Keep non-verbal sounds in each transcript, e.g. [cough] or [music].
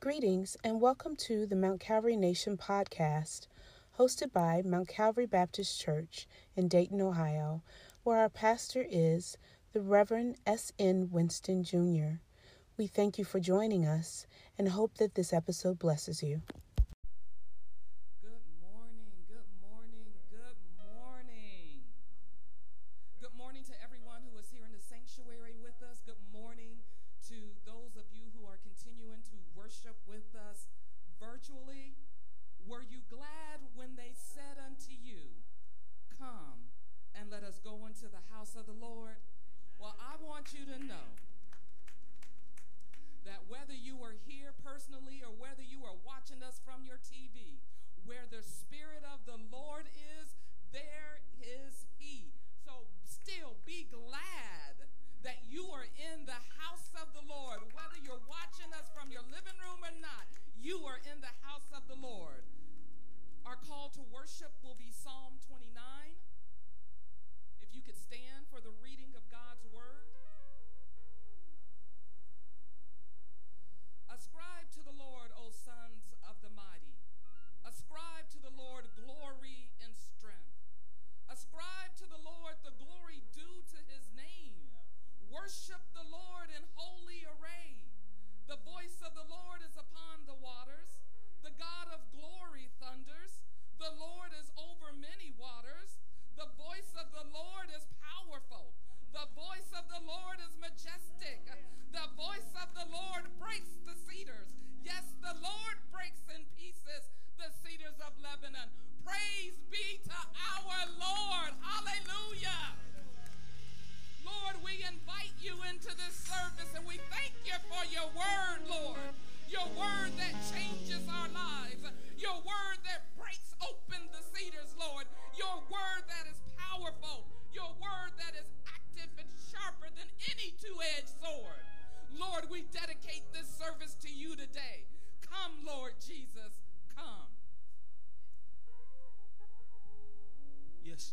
Greetings and welcome to the Mount Calvary Nation podcast, hosted by Mount Calvary Baptist Church in Dayton, Ohio, where our pastor is the Reverend S.N. Winston Jr. We thank you for joining us and hope that this episode blesses you.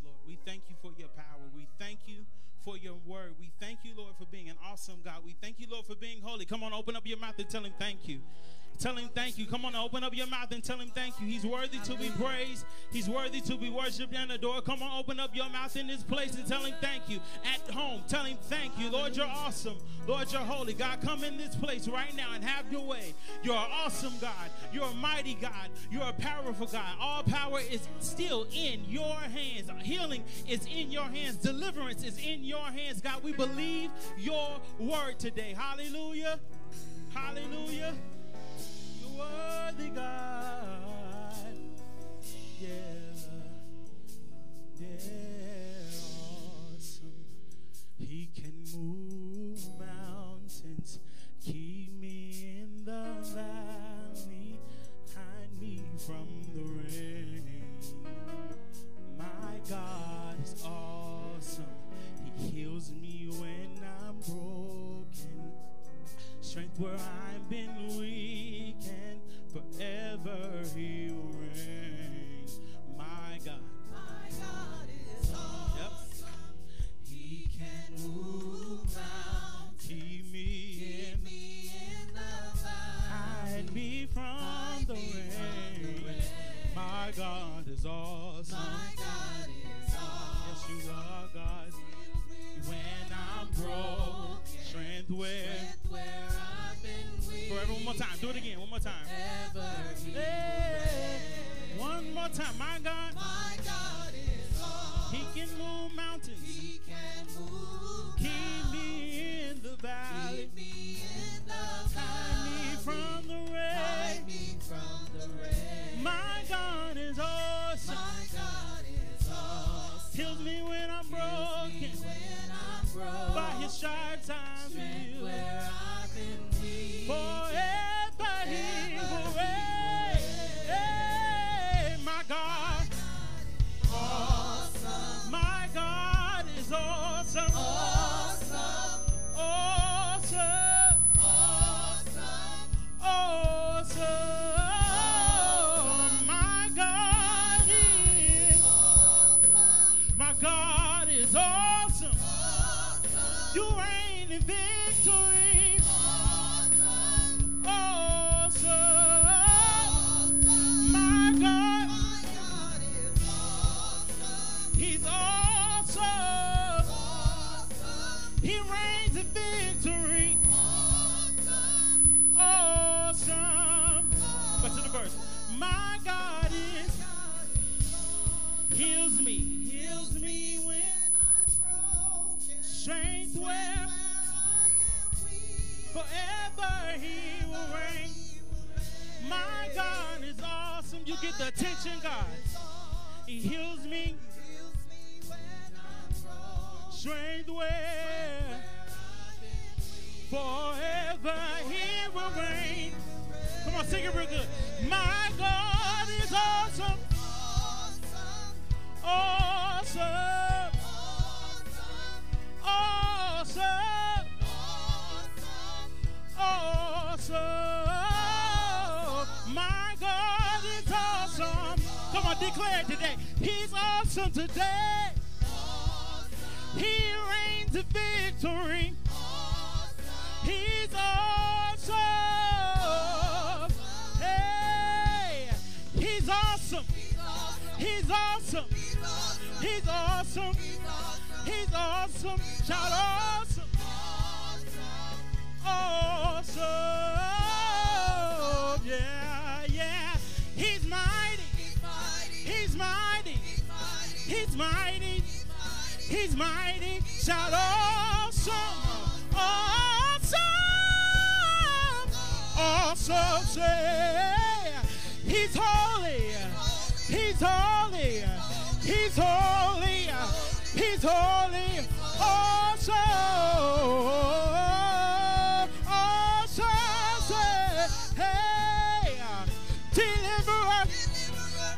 Lord. We thank you for your power. We thank you for your word. We thank you, Lord, for being an awesome God. We thank you, Lord, for being holy. Come on, open up your mouth and tell him thank you. Tell him thank you. Come on, open up your mouth and tell him thank you. He's worthy to be praised. He's worthy to be worshiped and adored. Come on, open up your mouth in this place and tell him thank you. At home, tell him thank you. Lord, you're awesome. Lord, you're holy. God, come in this place right now and have your way. You're awesome God. You're a mighty God. You're a powerful God. All power is still in your hands. Healing is in your hands. Deliverance is in your hands. God, we believe your word today. Hallelujah. Hallelujah. Worthy, God. Yeah. Awesome. My God is awesome. Yes, you are God. When I'm broke, strength where. Strength where I've been weak. Forever, one more time. Do it again. One more time. Ever He will Hey. One more time. My God, My God is awesome. He can move mountains. He can move Keep me in the valley. Keep me in the Hide me from the Hide rain. me from the rain. My God is awesome. My God is awesome. Heals me when I'm broken. when I'm broke. By His stripes I'm healed. where I've been weak. Forever He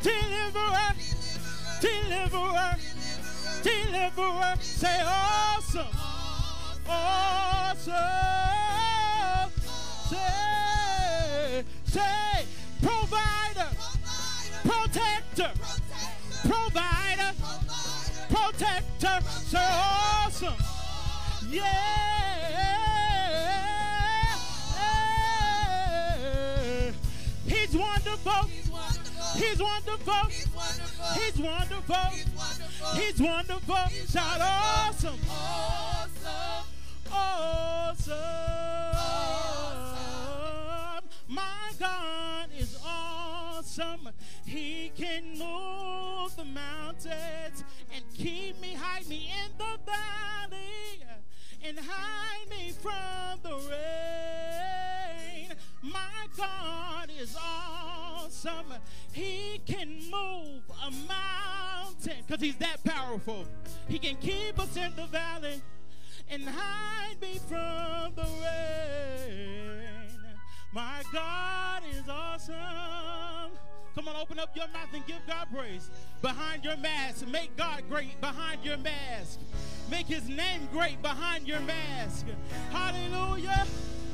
Deliverer. Deliverer. Deliverer. Say awesome. Awesome. Say, say, provider, protector, provider, protector. Say awesome. Yeah. He's wonderful. He's wonderful. He's wonderful. He's wonderful. Shout awesome. Awesome. Awesome My God is awesome. He can move the mountains and keep me, hide me in the valley and hide me from the rain. My God is awesome. He can move a mountain because he's that powerful. He can keep us in the valley and hide me from the rain. My God is awesome. Come on, open up your mouth and give God praise. Behind your mask, make God great behind your mask. Make his name great behind your mask. Hallelujah.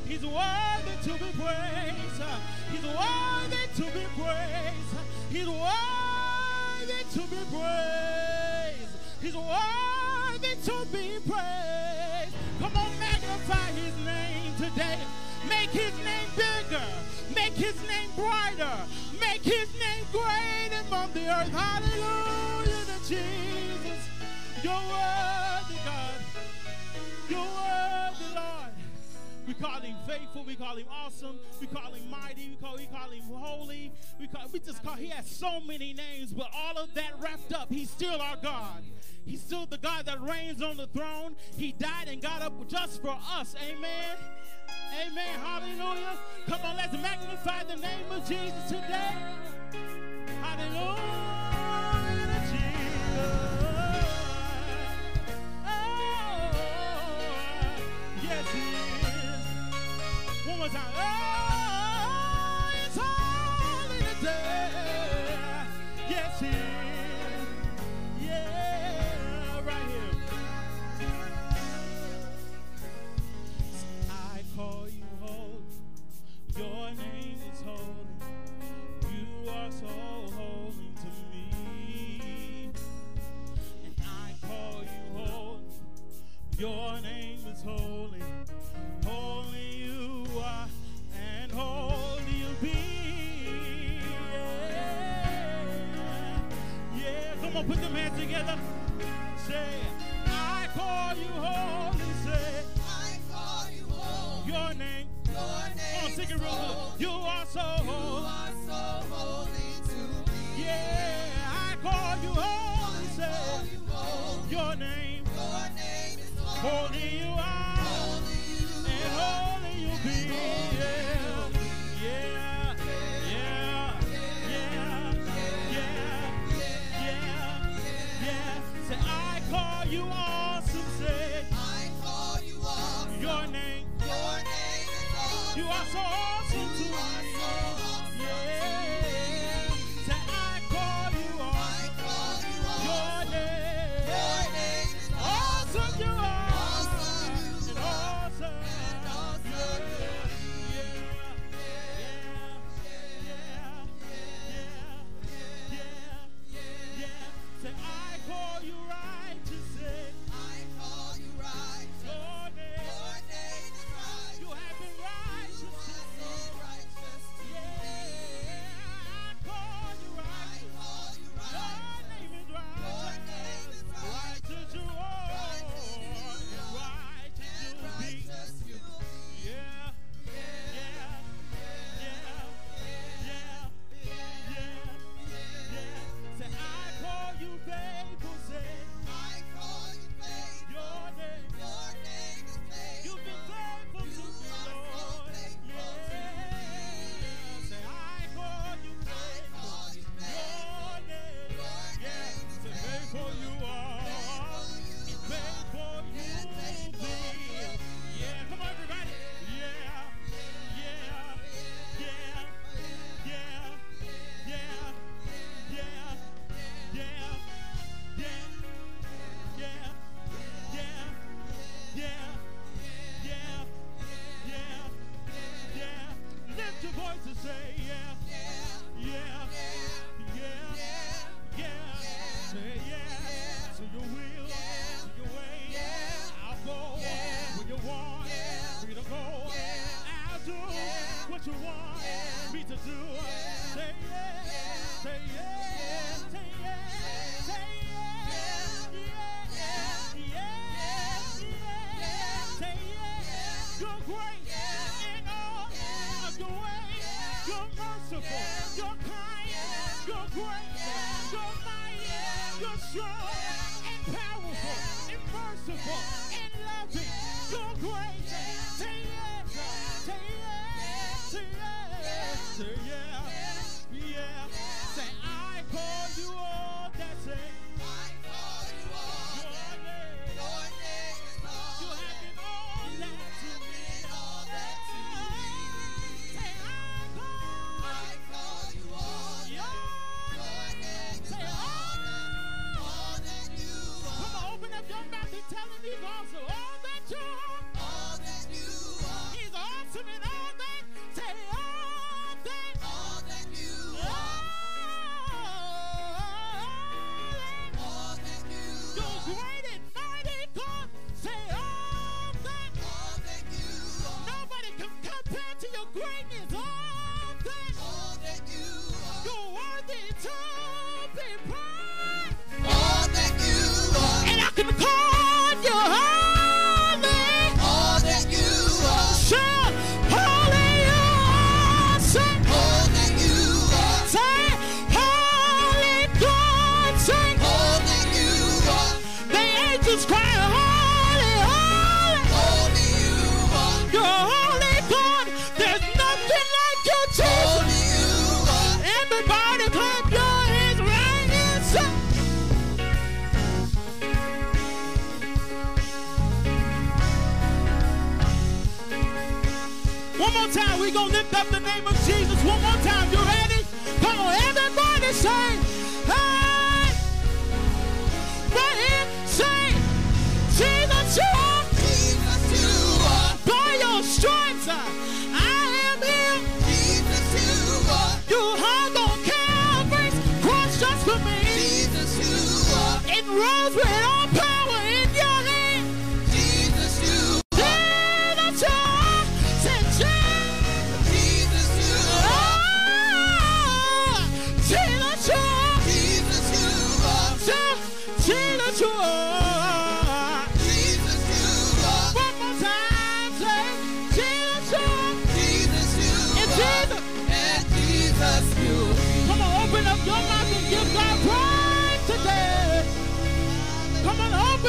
He's worthy to be praised. He's worthy to be praised. He's worthy to be praised. He's worthy to be praised. Come on, magnify his name today. Make his name bigger. Make his name brighter. Make his name great among the earth. Hallelujah to Jesus. You're worthy, God. You're worthy, Lord. We call him faithful. We call him awesome. We call him mighty. We call, we call him holy. We call we just call he has so many names, but all of that wrapped up, he's still our God. He's still the God that reigns on the throne. He died and got up just for us. Amen. Amen. Hallelujah. Come on, let's magnify the name of Jesus today. Hallelujah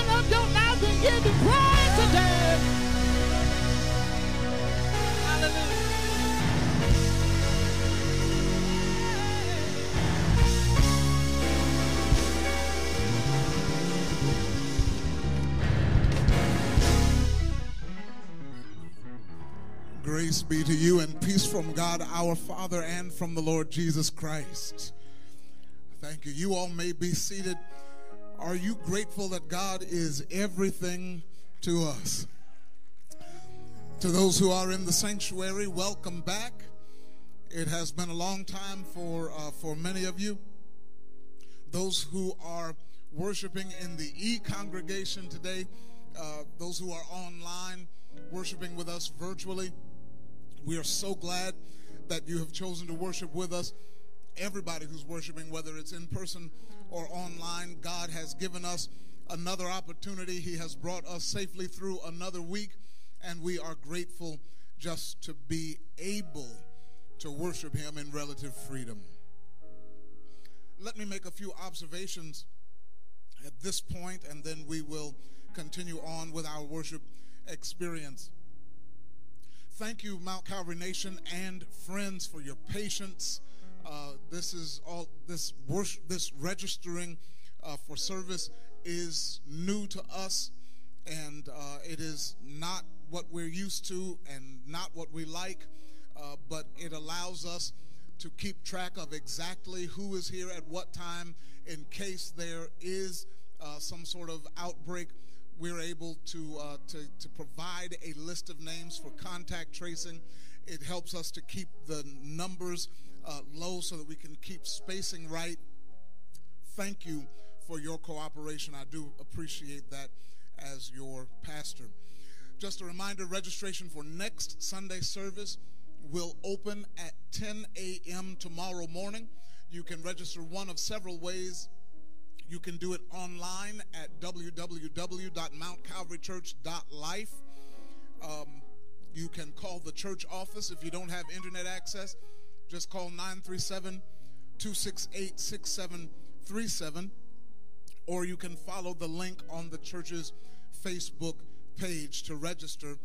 open up your mouth and give Him praise today. Grace be to you and peace from God our Father and from the Lord Jesus Christ. Thank you. You all may be seated. Are you grateful that God is everything to us? To those who are in the sanctuary, welcome back. It has been a long time for uh, for many of you. Those who are worshiping in the e congregation today, uh, those who are online worshiping with us virtually, we are so glad that you have chosen to worship with us. Everybody who's worshiping, whether it's in person or online, God has given us another opportunity. He has brought us safely through another week, and we are grateful just to be able to worship Him in relative freedom. Let me make a few observations at this point, and then we will continue on with our worship experience. Thank you, Mount Calvary Nation and friends, for your patience. Uh, this is all this worship, this registering uh, for service is new to us, and uh, it is not what we're used to and not what we like, uh, but it allows us to keep track of exactly who is here at what time in case there is uh, some sort of outbreak. We're able to, uh, to, to provide a list of names for contact tracing. It helps us to keep the numbers uh, low so that we can keep spacing right. Thank you for your cooperation. I do appreciate that as your pastor. Just a reminder registration for next Sunday service will open at 10 a.m. tomorrow morning. You can register one of several ways. You can do it online at www.mountcalvarychurch.life. Um, you can call the church office if you don't have internet access. Just call 937 268 6737. Or you can follow the link on the church's Facebook page to register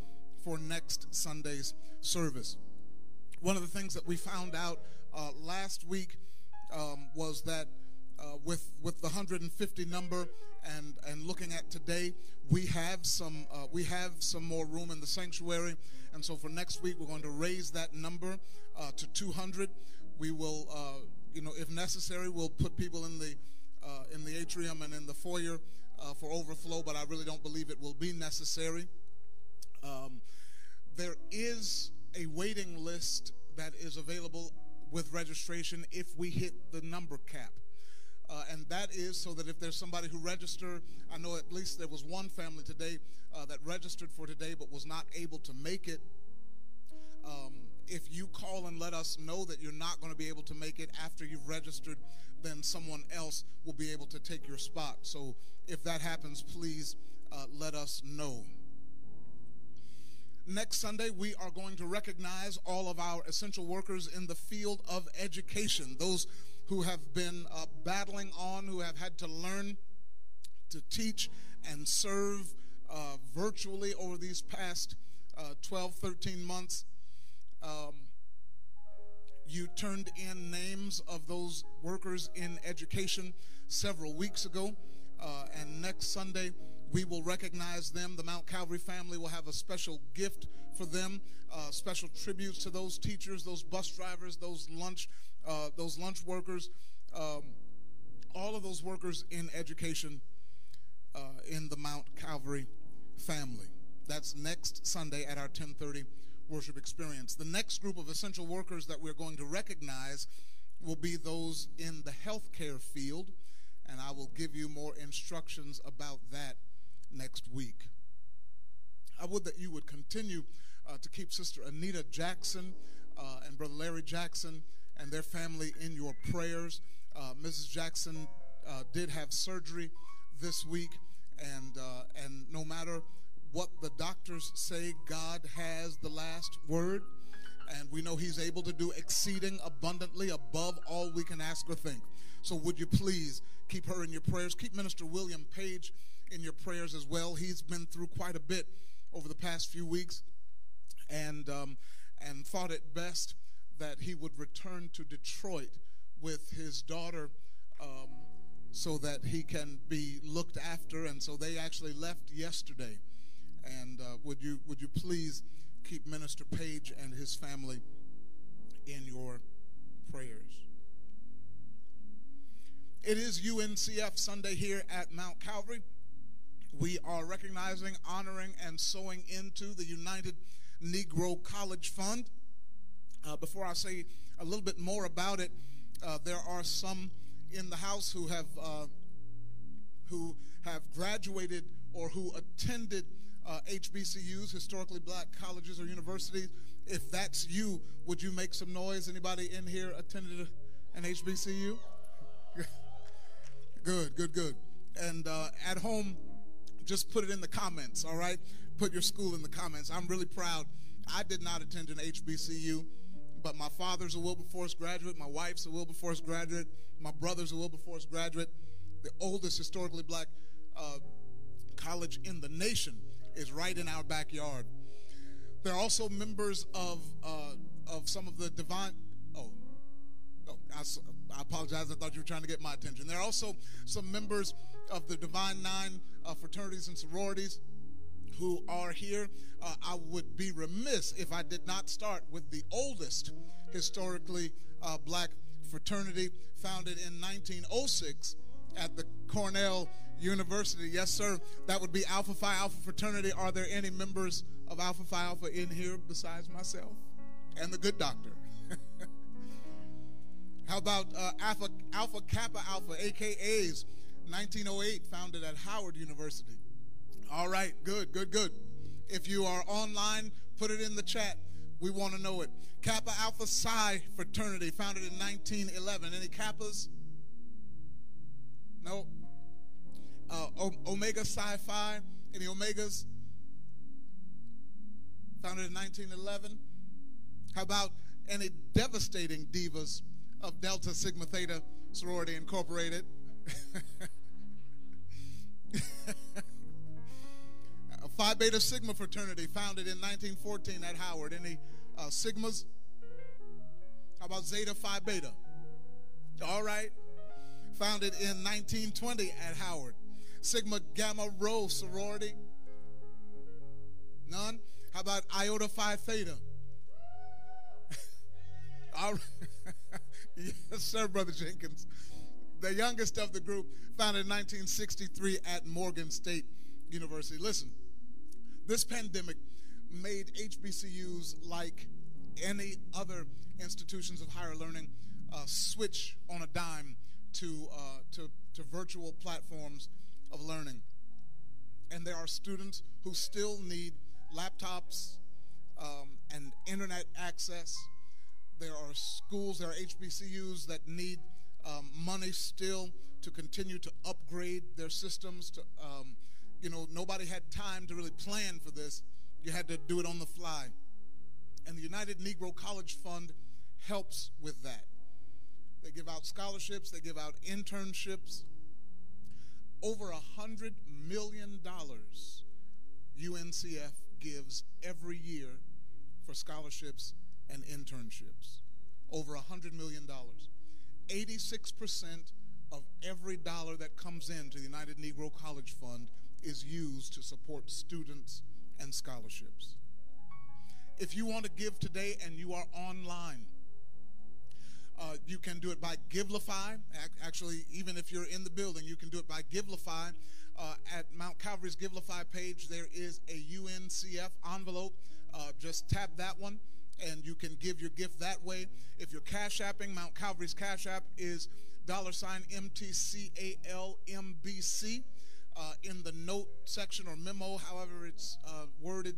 for next Sunday's service. One of the things that we found out uh, last week um, was that uh, with with the 150 number and and looking at today, we have some uh, we have some more room in the sanctuary, and so for next week we're going to raise that number uh, to 200. We will, uh, you know, if necessary, we'll put people in the uh, in the atrium and in the foyer uh, for overflow, but I really don't believe it will be necessary. Um, there is a waiting list that is available with registration if we hit the number cap. Uh, and that is so that if there's somebody who registered, I know at least there was one family today uh, that registered for today but was not able to make it. Um, if you call and let us know that you're not going to be able to make it after you've registered, then someone else will be able to take your spot. So if that happens, please uh, let us know. Next Sunday, we are going to recognize all of our essential workers in the field of education, those who have been uh, battling on, who have had to learn to teach and serve uh, virtually over these past uh, 12, 13 months. Um, you turned in names of those workers in education several weeks ago, uh, and next Sunday, we will recognize them. The Mount Calvary family will have a special gift for them, uh, special tributes to those teachers, those bus drivers, those lunch, uh, those lunch workers, um, all of those workers in education uh, in the Mount Calvary family. That's next Sunday at our 1030 worship experience. The next group of essential workers that we're going to recognize will be those in the healthcare field, and I will give you more instructions about that next week. I would that you would continue uh, to keep Sister Anita Jackson uh, and Brother Larry Jackson and their family in your prayers. Uh, Mrs. Jackson uh, did have surgery this week, and uh, and no matter what the doctors say, God has the last word, and we know He's able to do exceeding abundantly above all we can ask or think. So would you please keep her in your prayers? Keep Minister William Page in your prayers as well. He's been through quite a bit over the past few weeks, and um, and thought it best that he would return to Detroit with his daughter. Um, so that he can be looked after, and so they actually left yesterday. And uh, would you would you please keep Minister Page and his family in your prayers? It is UNCF Sunday here at Mount Calvary. We are recognizing, honoring, and sowing into the United Negro College Fund. Uh, before I say a little bit more about it, uh, there are some in the house who have uh, who have graduated or who attended uh, HBCUs, historically black colleges or universities. If that's you, would you make some noise? Anybody in here attended an HBCU? [laughs] good, good, good. And uh, at home, just put it in the comments, all right? Put your school in the comments. I'm really proud. I did not attend an HBCU, but my father's a Wilberforce graduate, my wife's a Wilberforce graduate, my brother's a Wilberforce graduate. The oldest historically black uh, college in the nation is right in our backyard. There are also members of uh, of some of the divine. Oh, oh I, I, apologize. I thought you were trying to get my attention. There are also some members of the Divine Nine uh, fraternities and sororities who are here. Uh, I would be remiss if I did not start with the oldest historically uh, black fraternity, founded in 1906 at the Cornell University. Yes, sir. That would be Alpha Phi Alpha fraternity. Are there any members of Alpha Phi Alpha in here besides myself? and the good doctor. [laughs] How about uh, Alpha, Alpha Kappa Alpha, AKAs, 1908, founded at Howard University. All right, good, good, good. If you are online, put it in the chat. We want to know it. Kappa Alpha Psi fraternity, founded in 1911. Any Kappas? No. Uh, Omega Psi Phi? Any Omegas? Founded in 1911. How about any devastating divas of Delta Sigma Theta Sorority Incorporated? [laughs] Phi Beta Sigma fraternity founded in 1914 at Howard. Any uh, Sigmas? How about Zeta Phi Beta? All right. Founded in 1920 at Howard. Sigma Gamma Rho sorority? None? How about Iota Phi Theta? [laughs] All right. [laughs] yes, sir, Brother Jenkins. The youngest of the group, founded in 1963 at Morgan State University. Listen, this pandemic made HBCUs like any other institutions of higher learning uh, switch on a dime to, uh, to, to virtual platforms of learning. And there are students who still need laptops um, and internet access. There are schools, there are HBCUs that need um, money still to continue to upgrade their systems. To um, you know, nobody had time to really plan for this. You had to do it on the fly, and the United Negro College Fund helps with that. They give out scholarships. They give out internships. Over a hundred million dollars UNCF gives every year for scholarships and internships. Over a hundred million dollars. 86% of every dollar that comes into the United Negro College Fund is used to support students and scholarships. If you want to give today and you are online, uh, you can do it by Givelify. Actually, even if you're in the building, you can do it by Givelify. Uh, at Mount Calvary's Givelify page, there is a UNCF envelope. Uh, just tap that one and you can give your gift that way. If you're cash apping, Mount Calvary's cash app is dollar sign MTCALMBC. Uh, in the note section or memo, however it's uh, worded,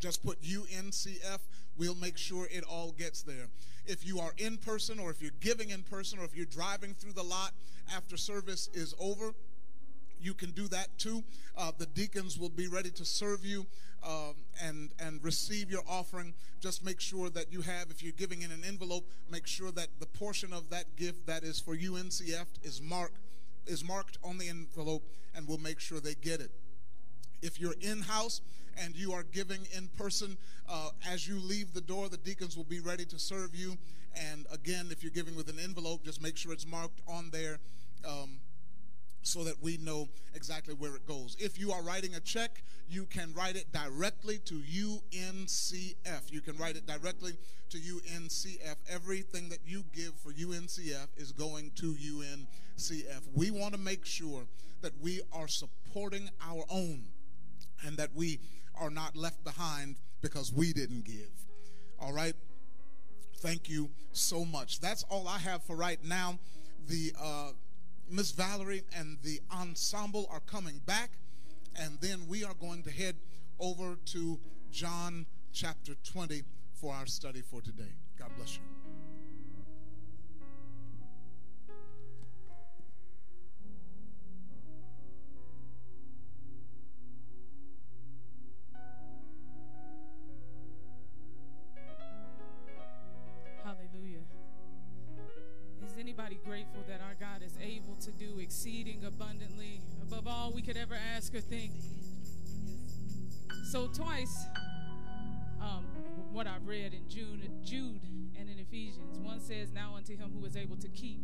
just put UNCF. We'll make sure it all gets there. If you are in person, or if you're giving in person, or if you're driving through the lot after service is over, you can do that too. Uh, the deacons will be ready to serve you um, and and receive your offering. Just make sure that you have, if you're giving in an envelope, make sure that the portion of that gift that is for UNCF is marked is marked on the envelope, and we'll make sure they get it. If you're in house and you are giving in person, uh, as you leave the door, the deacons will be ready to serve you. And again, if you're giving with an envelope, just make sure it's marked on there. Um, so that we know exactly where it goes. If you are writing a check, you can write it directly to UNCF. You can write it directly to UNCF. Everything that you give for UNCF is going to UNCF. We want to make sure that we are supporting our own and that we are not left behind because we didn't give. All right? Thank you so much. That's all I have for right now. The uh, Miss Valerie and the ensemble are coming back, and then we are going to head over to John chapter 20 for our study for today. God bless you. Exceeding abundantly above all we could ever ask or think? So, twice, um, what I've read in Jude, Jude and in Ephesians, one says, Now unto him who is able to keep,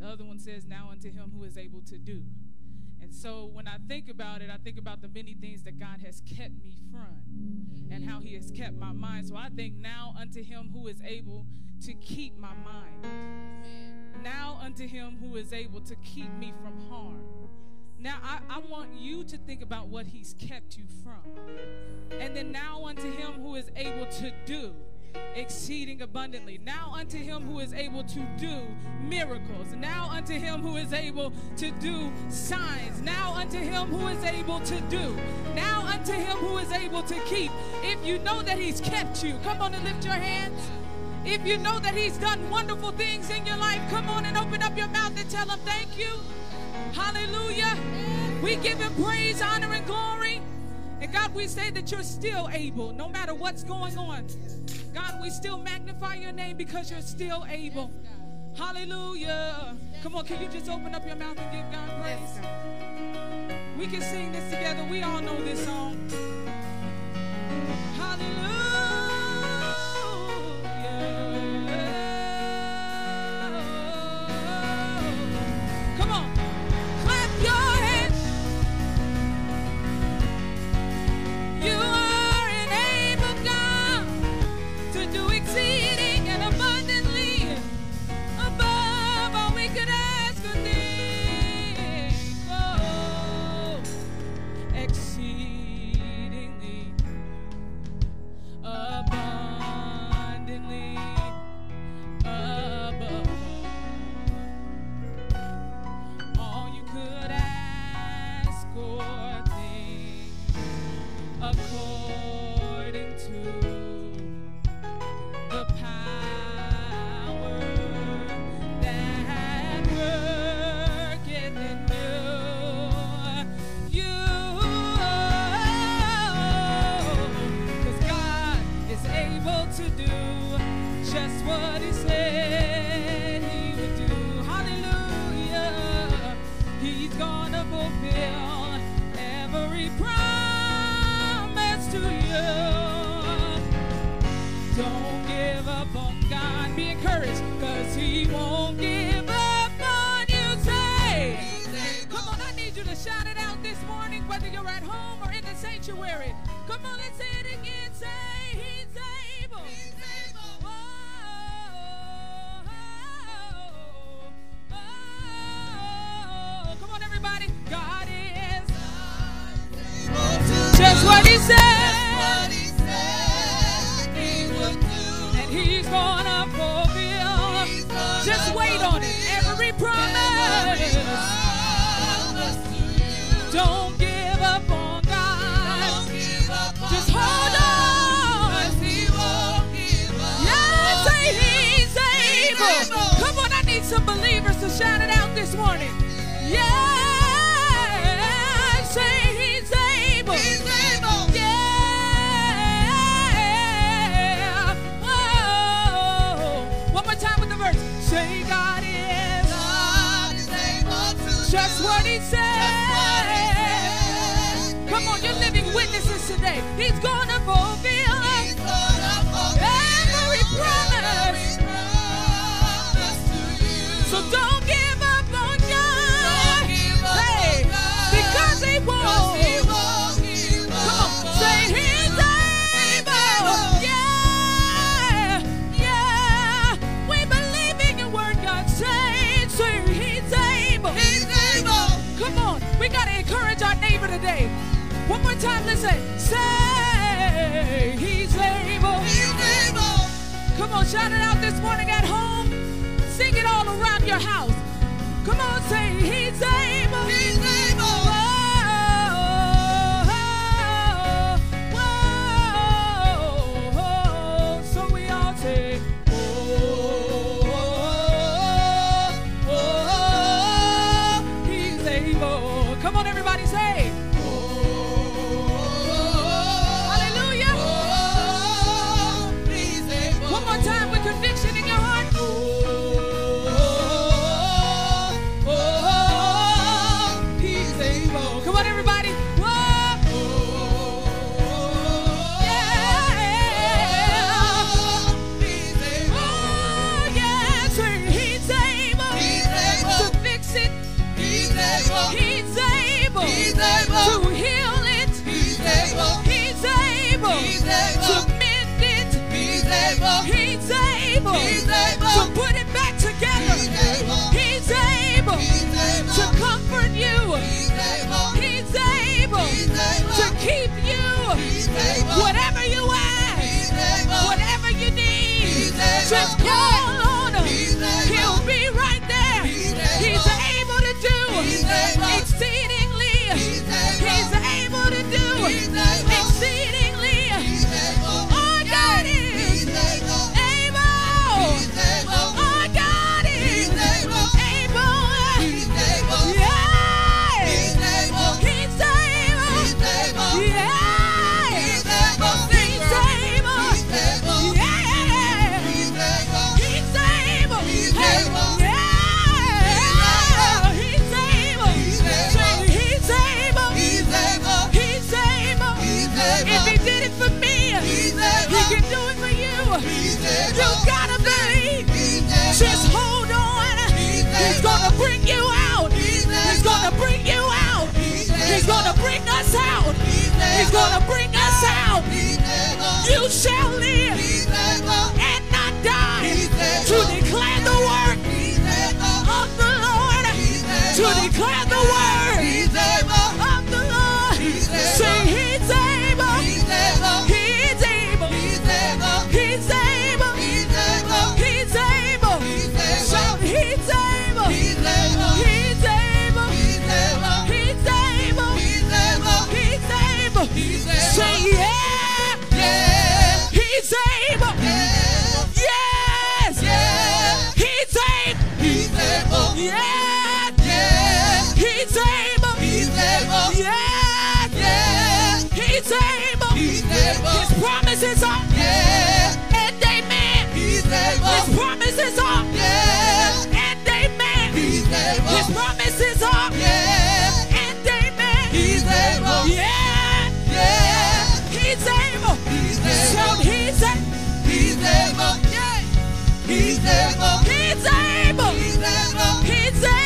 the other one says, Now unto him who is able to do. And so when I think about it, I think about the many things that God has kept me from and how he has kept my mind. So I think now unto him who is able to keep my mind. Now unto him who is able to keep me from harm. Now I, I want you to think about what he's kept you from. And then now unto him who is able to do. exceeding abundantly. Now unto him who is able to do miracles. Now unto him who is able to do signs. Now unto him who is able to do. Now unto him who is able to keep. If you know that he's kept you, come on and lift your hands. If you know that he's done wonderful things in your life, come on and open up your mouth and tell him thank you. Hallelujah. We give him praise, honor, and glory. And God, we say that you're still able, no matter what's going on. God, we still magnify your name because you're still able. Hallelujah. Come on, can you just open up your mouth and give God praise? We can sing this together. We all know this song. Just what he said. Come on, you're living witnesses today. He's gonna fulfill time, listen. Say he's able. Come on, shout it out this morning at home. Sing it all around your house. Come on, say he's able. Whoa, keep you. Whatever you ask, whatever you need, just go. to bring you out. He's going to bring you out. He's going to bring us out. He's going to bring us out. You shall live and promises are and amen. His promises are and amen. His promises are and amen. Yeah. He's able. Shout he's able. Yeah. He's able. He's able. He's able. He's able.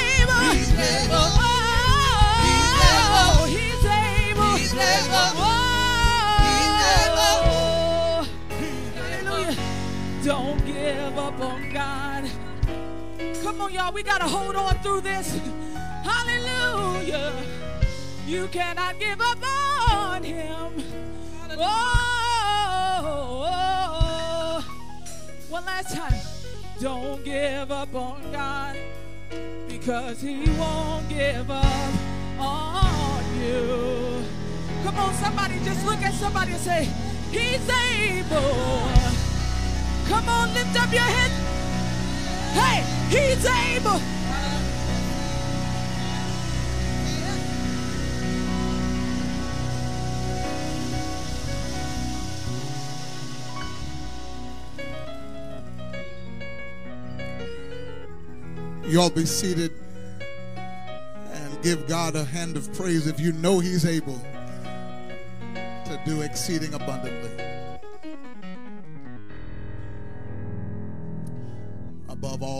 Don't give up on God. Come on, y'all. We got to hold on through this. Hallelujah. You cannot give up on Him. Oh, one last time. Don't give up on God because He won't give up on you. Come on, somebody, just look at somebody and say, He's able. Come on, lift up your head. Hey, He's able. You all be seated and give God a hand of praise if you know He's able to do exceeding abundantly.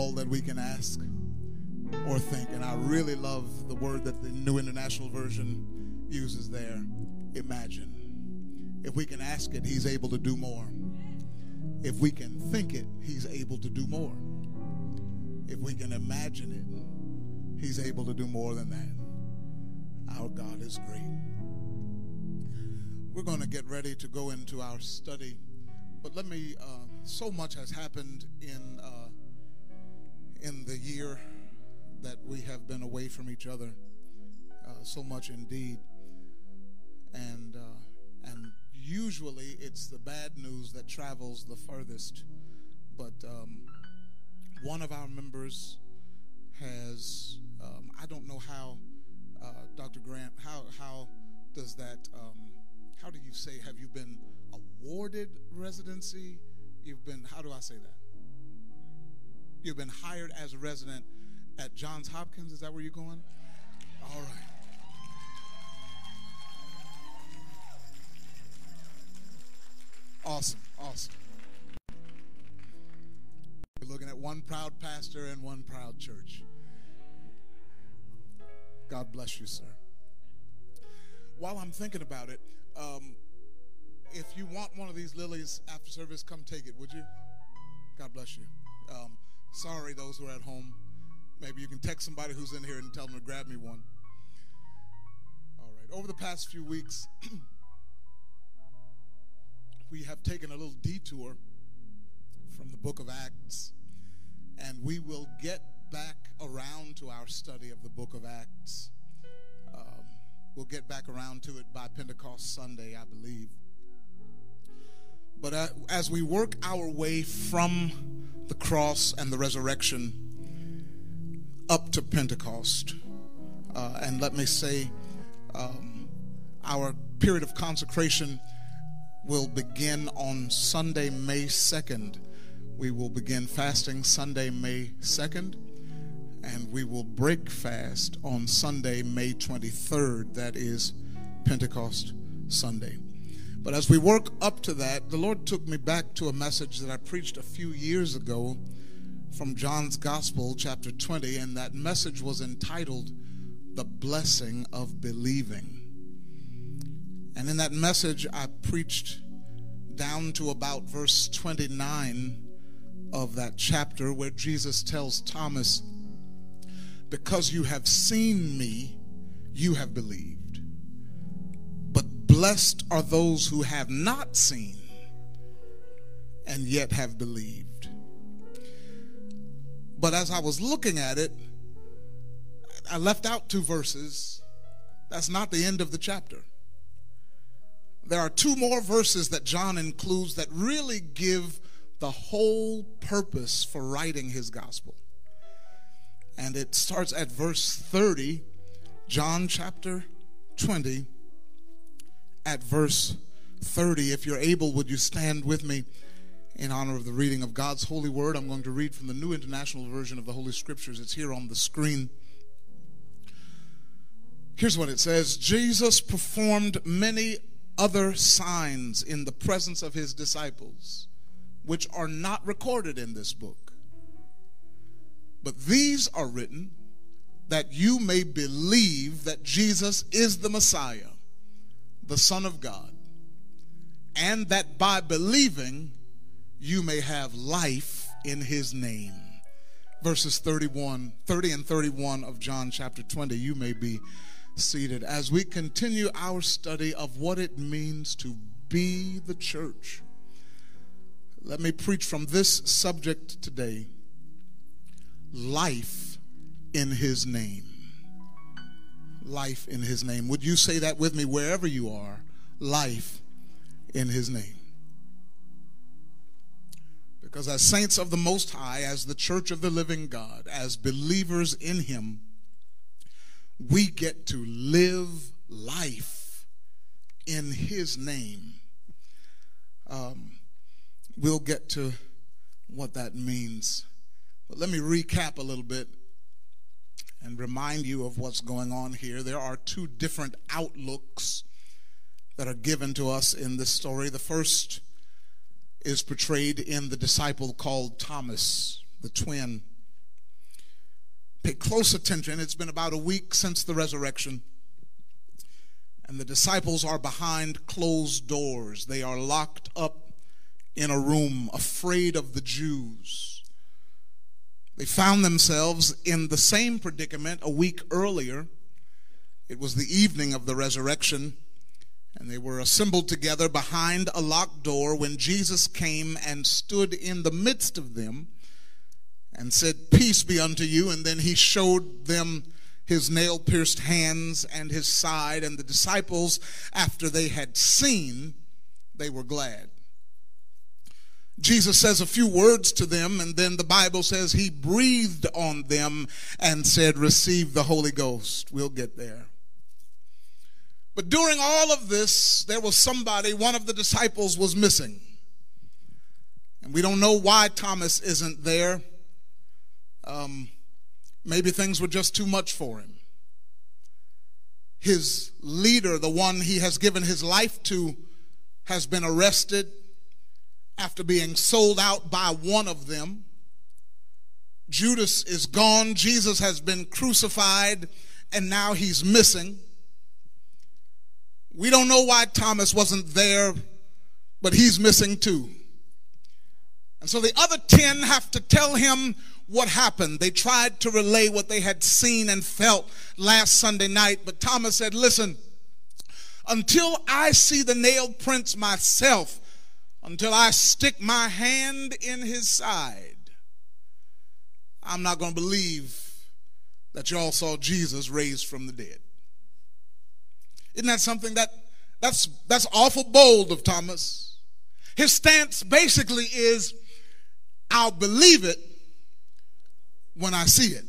All that we can ask or think. And I really love the word that the New International Version uses there imagine. If we can ask it, He's able to do more. If we can think it, He's able to do more if we can imagine it, He's able to do more than that. Our God is great. We're going to get ready to go into our study, but let me. Uh, so much has happened in uh, in the year that we have been away from each other. Uh, so much indeed, and uh, and usually it's the bad news that travels the furthest, but. Um, one of our members has um, I don't know how uh, Dr. Grant how how does that um, how do you say have you been awarded residency you've been how do I say that you've been hired as a resident at Johns Hopkins is that where you're going all right awesome awesome you're looking at one proud pastor and one proud church. God bless you, sir. While I'm thinking about it, um, if you want one of these lilies after service, come take it, would you? God bless you. Um, sorry, those who are at home. Maybe you can text somebody who's in here and tell them to grab me one. All right. Over the past few weeks, [clears throat] we have taken a little detour from the book of Acts, and we will get back around to our study of the book of Acts. Um, we'll get back around to it by Pentecost Sunday, I believe. But uh, as we work our way from the cross and the resurrection up to Pentecost, uh, and let me say, um, our period of consecration will begin on Sunday, May 2nd. We will begin fasting Sunday, May 2nd, and we will break fast on Sunday, May 23rd. That is Pentecost Sunday. But as we work up to that, the Lord took me back to a message that I preached a few years ago from John's Gospel, chapter 20, and that message was entitled The Blessing of Believing. And in that message, I preached down to about verse 29 of that chapter where Jesus tells Thomas, Because you have seen me, you have believed. Blessed are those who have not seen and yet have believed. But as I was looking at it, I left out two verses. That's not the end of the chapter. There are two more verses that John includes that really give the whole purpose for writing his gospel. And it starts at verse 30, John chapter 20, at verse 30. If you're able, would you stand with me in honor of the reading of God's holy word? I'm going to read from the New International Version of the Holy Scriptures. It's here on the screen. Here's what it says Jesus performed many other signs in the presence of his disciples, which are not recorded in this book. But these are written that you may believe that Jesus is the Messiah, the Son of God, and that by believing you may have life in his name. Verses 31, 30 and 31 of John chapter 20, you may be seated as we continue our study of what it means to be the church. Let me preach from this subject today life in his name. Life in his name. Would you say that with me wherever you are? Life in his name. Because as saints of the Most High, as the church of the living God, as believers in him, we get to live life in His name. Um, we'll get to what that means. But let me recap a little bit and remind you of what's going on here. There are two different outlooks that are given to us in this story. The first is portrayed in the disciple called Thomas, the twin. Pay close attention. It's been about a week since the resurrection. And the disciples are behind closed doors. They are locked up in a room, afraid of the Jews. They found themselves in the same predicament a week earlier. It was the evening of the resurrection, and they were assembled together behind a locked door when Jesus came and stood in the midst of them and said, Peace be unto you. And then he showed them his nail pierced hands and his side. And the disciples, after they had seen, they were glad. Jesus says a few words to them, and then the Bible says he breathed on them and said, Receive the Holy Ghost. We'll get there. But during all of this, there was somebody, one of the disciples was missing. And we don't know why Thomas isn't there. Um, maybe things were just too much for him. His leader, the one he has given his life to, has been arrested after being sold out by one of them. Judas is gone. Jesus has been crucified, and now he's missing. We don't know why Thomas wasn't there, but he's missing too. And so the other 10 have to tell him what happened. They tried to relay what they had seen and felt last Sunday night, but Thomas said, Listen, until I see the nail prints myself, until I stick my hand in his side, I'm not going to believe that y'all saw Jesus raised from the dead. Isn't that something that that's that's awful bold of Thomas? His stance basically is I'll believe it when I see it.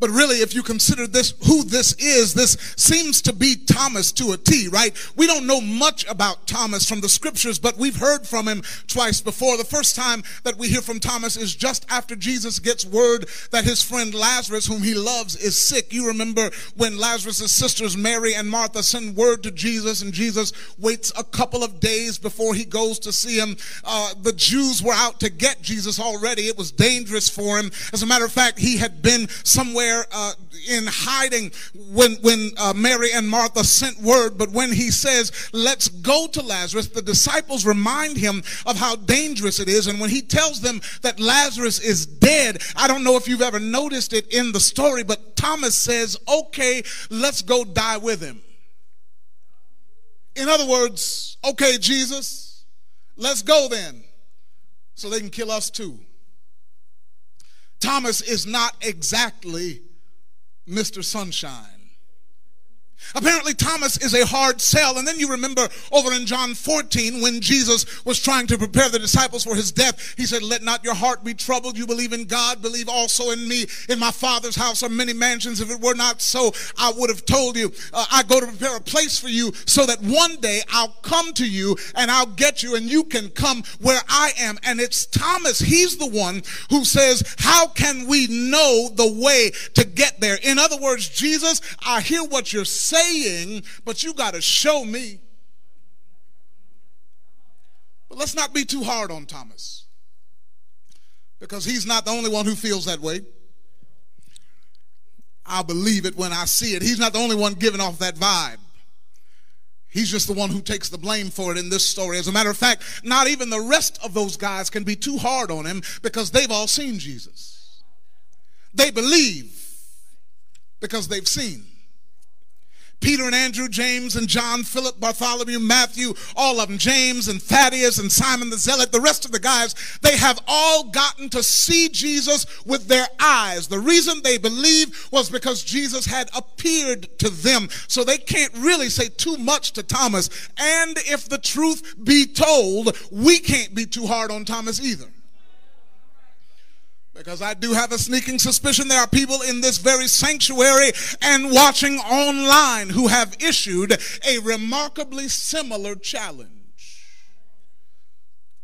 But really, if you consider this, who this is, this seems to be Thomas to a T, right? We don't know much about Thomas from the scriptures, but we've heard from him twice before. The first time that we hear from Thomas is just after Jesus gets word that his friend Lazarus, whom he loves, is sick. You remember when Lazarus' sisters, Mary and Martha, send word to Jesus, and Jesus waits a couple of days before he goes to see him. Uh, the Jews were out to get Jesus already. It was dangerous for him. As a matter of fact, he had been somewhere uh, in hiding when, when uh, Mary and Martha sent word. But when he says, let's go to Lazarus, the disciples remind him of how dangerous it is. And when he tells them that Lazarus is dead, I don't know if you've ever noticed it in the story, but Thomas says, okay, let's go die with him. In other words, okay, Jesus, let's go then so they can kill us too. Thomas is not exactly Mr. Sunshine. Apparently, Thomas is a hard sell. And then you remember over in John 14 when Jesus was trying to prepare the disciples for his death, he said, Let not your heart be troubled. You believe in God, believe also in me. In my Father's house are many mansions. If it were not so, I would have told you. Uh, I go to prepare a place for you so that one day I'll come to you and I'll get you and you can come where I am. And it's Thomas. He's the one who says, How can we know the way to get there? In other words, Jesus, I hear what you're saying saying, but you got to show me. But let's not be too hard on Thomas because he's not the only one who feels that way. I'll believe it when I see it. He's not the only one giving off that vibe. He's just the one who takes the blame for it in this story. As a matter of fact, not even the rest of those guys can be too hard on him because they've all seen Jesus. They believe because they've seen. Peter and Andrew, James and John, Philip, Bartholomew, Matthew, all of them, James and Thaddeus and Simon the Zealot, the rest of the guys, they have all gotten to see Jesus with their eyes. The reason they believe was because Jesus had appeared to them. So they can't really say too much to Thomas. And if the truth be told, we can't be too hard on Thomas either. Because I do have a sneaking suspicion there are people in this very sanctuary and watching online who have issued a remarkably similar challenge,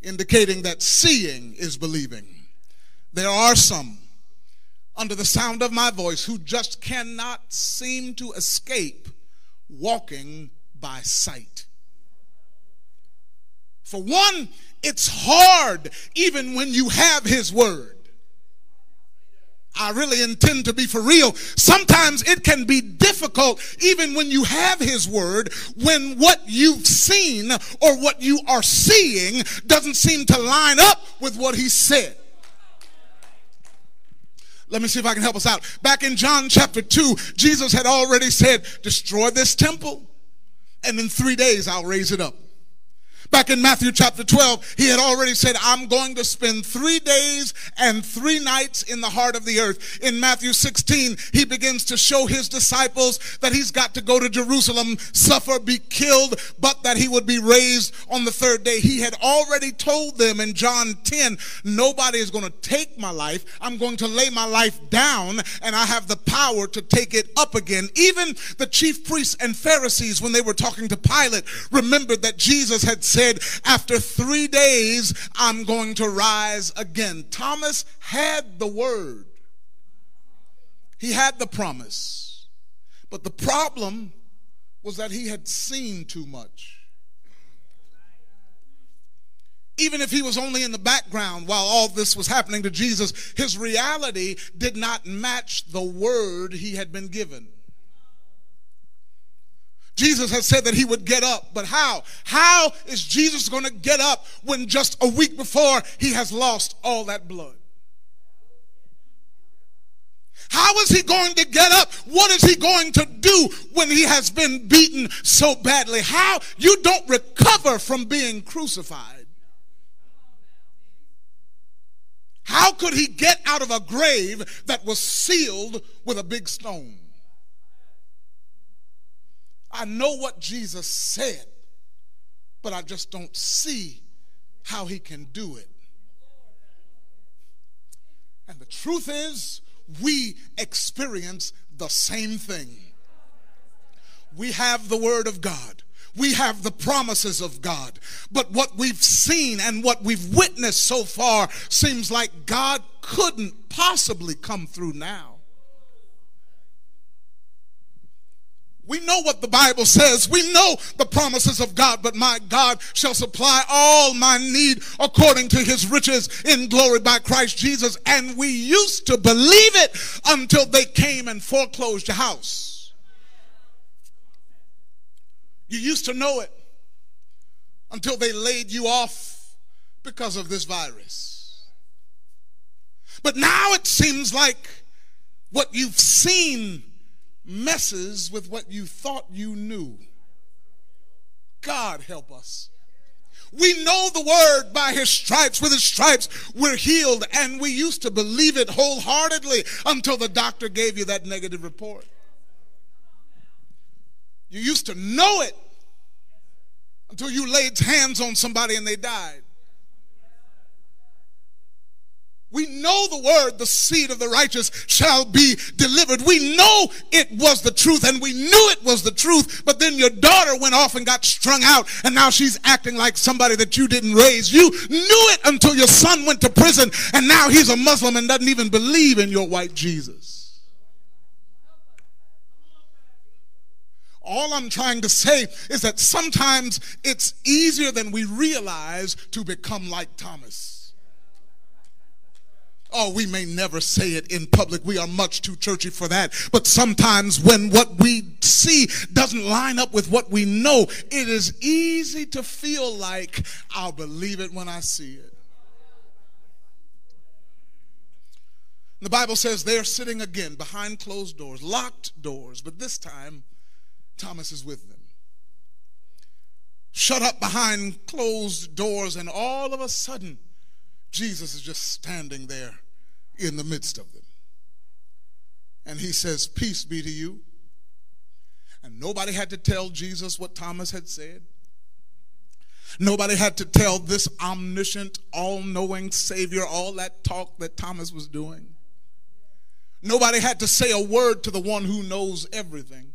indicating that seeing is believing. There are some under the sound of my voice who just cannot seem to escape walking by sight. For one, it's hard even when you have His Word. I really intend to be for real. Sometimes it can be difficult, even when you have His Word, when what you've seen or what you are seeing doesn't seem to line up with what He said. Let me see if I can help us out. Back in John chapter 2, Jesus had already said, Destroy this temple, and in three days I'll raise it up. Back in Matthew chapter 12, he had already said, I'm going to spend three days and three nights in the heart of the earth. In Matthew 16, he begins to show his disciples that he's got to go to Jerusalem, suffer, be killed, but that he would be raised on the third day. He had already told them in John 10, nobody is going to take my life. I'm going to lay my life down and I have the power to take it up again. Even the chief priests and Pharisees, when they were talking to Pilate, remembered that Jesus had said, said, After three days, I'm going to rise again. Thomas had the word, he had the promise. But the problem was that he had seen too much. Even if he was only in the background while all this was happening to Jesus, his reality did not match the word he had been given. Jesus has said that he would get up, but how? How is Jesus going to get up when just a week before he has lost all that blood? How is he going to get up? What is he going to do when he has been beaten so badly? How? You don't recover from being crucified. How could he get out of a grave that was sealed with a big stone? I know what Jesus said, but I just don't see how he can do it. And the truth is, we experience the same thing. We have the Word of God. We have the promises of God. But what we've seen and what we've witnessed so far seems like God couldn't possibly come through now. We know what the Bible says. We know the promises of God, but my God shall supply all my need according to his riches in glory by Christ Jesus. And we used to believe it until they came and foreclosed your house. You used to know it until they laid you off because of this virus. But now it seems like what you've seen messes with what you thought you knew. God help us. We know the word by his stripes. With his stripes, we're healed. And we used to believe it wholeheartedly until the doctor gave you that negative report. You used to know it until you laid hands on somebody and they died. We know the word, the seed of the righteous shall be delivered. We know it was the truth and we knew it was the truth, but then your daughter went off and got strung out and now she's acting like somebody that you didn't raise. You knew it until your son went to prison and now he's a Muslim and doesn't even believe in your white Jesus. All I'm trying to say is that sometimes it's easier than we realize to become like Thomas. Oh, we may never say it in public. We are much too churchy for that. But sometimes when what we see doesn't line up with what we know, it is easy to feel like I'll believe it when I see it. The Bible says they're sitting again behind closed doors, locked doors, but this time Thomas is with them. Shut up behind closed doors, and all of a sudden, Jesus is just standing there in the midst of them. And he says, Peace be to you. And nobody had to tell Jesus what Thomas had said. Nobody had to tell this omniscient, all knowing Savior all that talk that Thomas was doing. Nobody had to say a word to the one who knows everything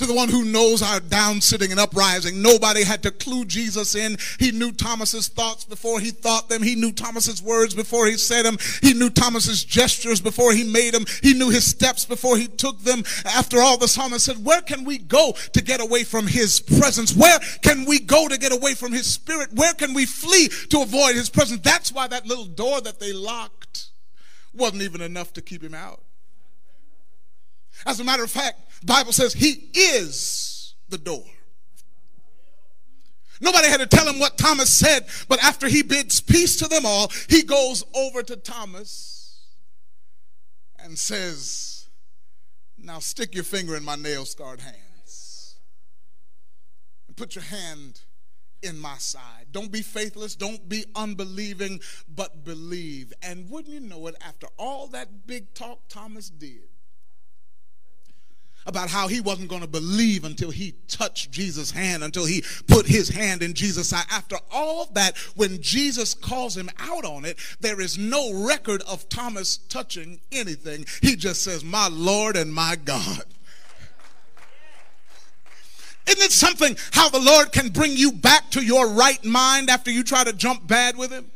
to the one who knows our down sitting and uprising. Nobody had to clue Jesus in. He knew Thomas's thoughts before he thought them. He knew Thomas's words before he said them. He knew Thomas's gestures before he made them. He knew his steps before he took them. After all, the psalmist said, where can we go to get away from his presence? Where can we go to get away from his spirit? Where can we flee to avoid his presence? That's why that little door that they locked wasn't even enough to keep him out. As a matter of fact, Bible says he is the door. Nobody had to tell him what Thomas said, but after he bids peace to them all, he goes over to Thomas and says, Now stick your finger in my nail scarred hands and put your hand in my side. Don't be faithless, don't be unbelieving, but believe. And wouldn't you know it, after all that big talk Thomas did, about how he wasn't going to believe until he touched Jesus' hand, until he put his hand in Jesus' side. After all that, when Jesus calls him out on it, there is no record of Thomas touching anything. He just says, My Lord and my God. Isn't it something how the Lord can bring you back to your right mind after you try to jump bad with him?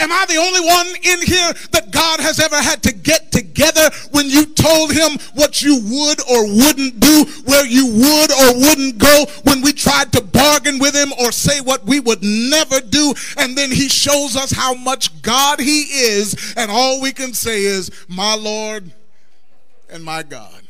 Am I the only one in here that God has ever had to get together when you told him what you would or wouldn't do, where you would or wouldn't go, when we tried to bargain with him or say what we would never do, and then he shows us how much God he is, and all we can say is, My Lord and my God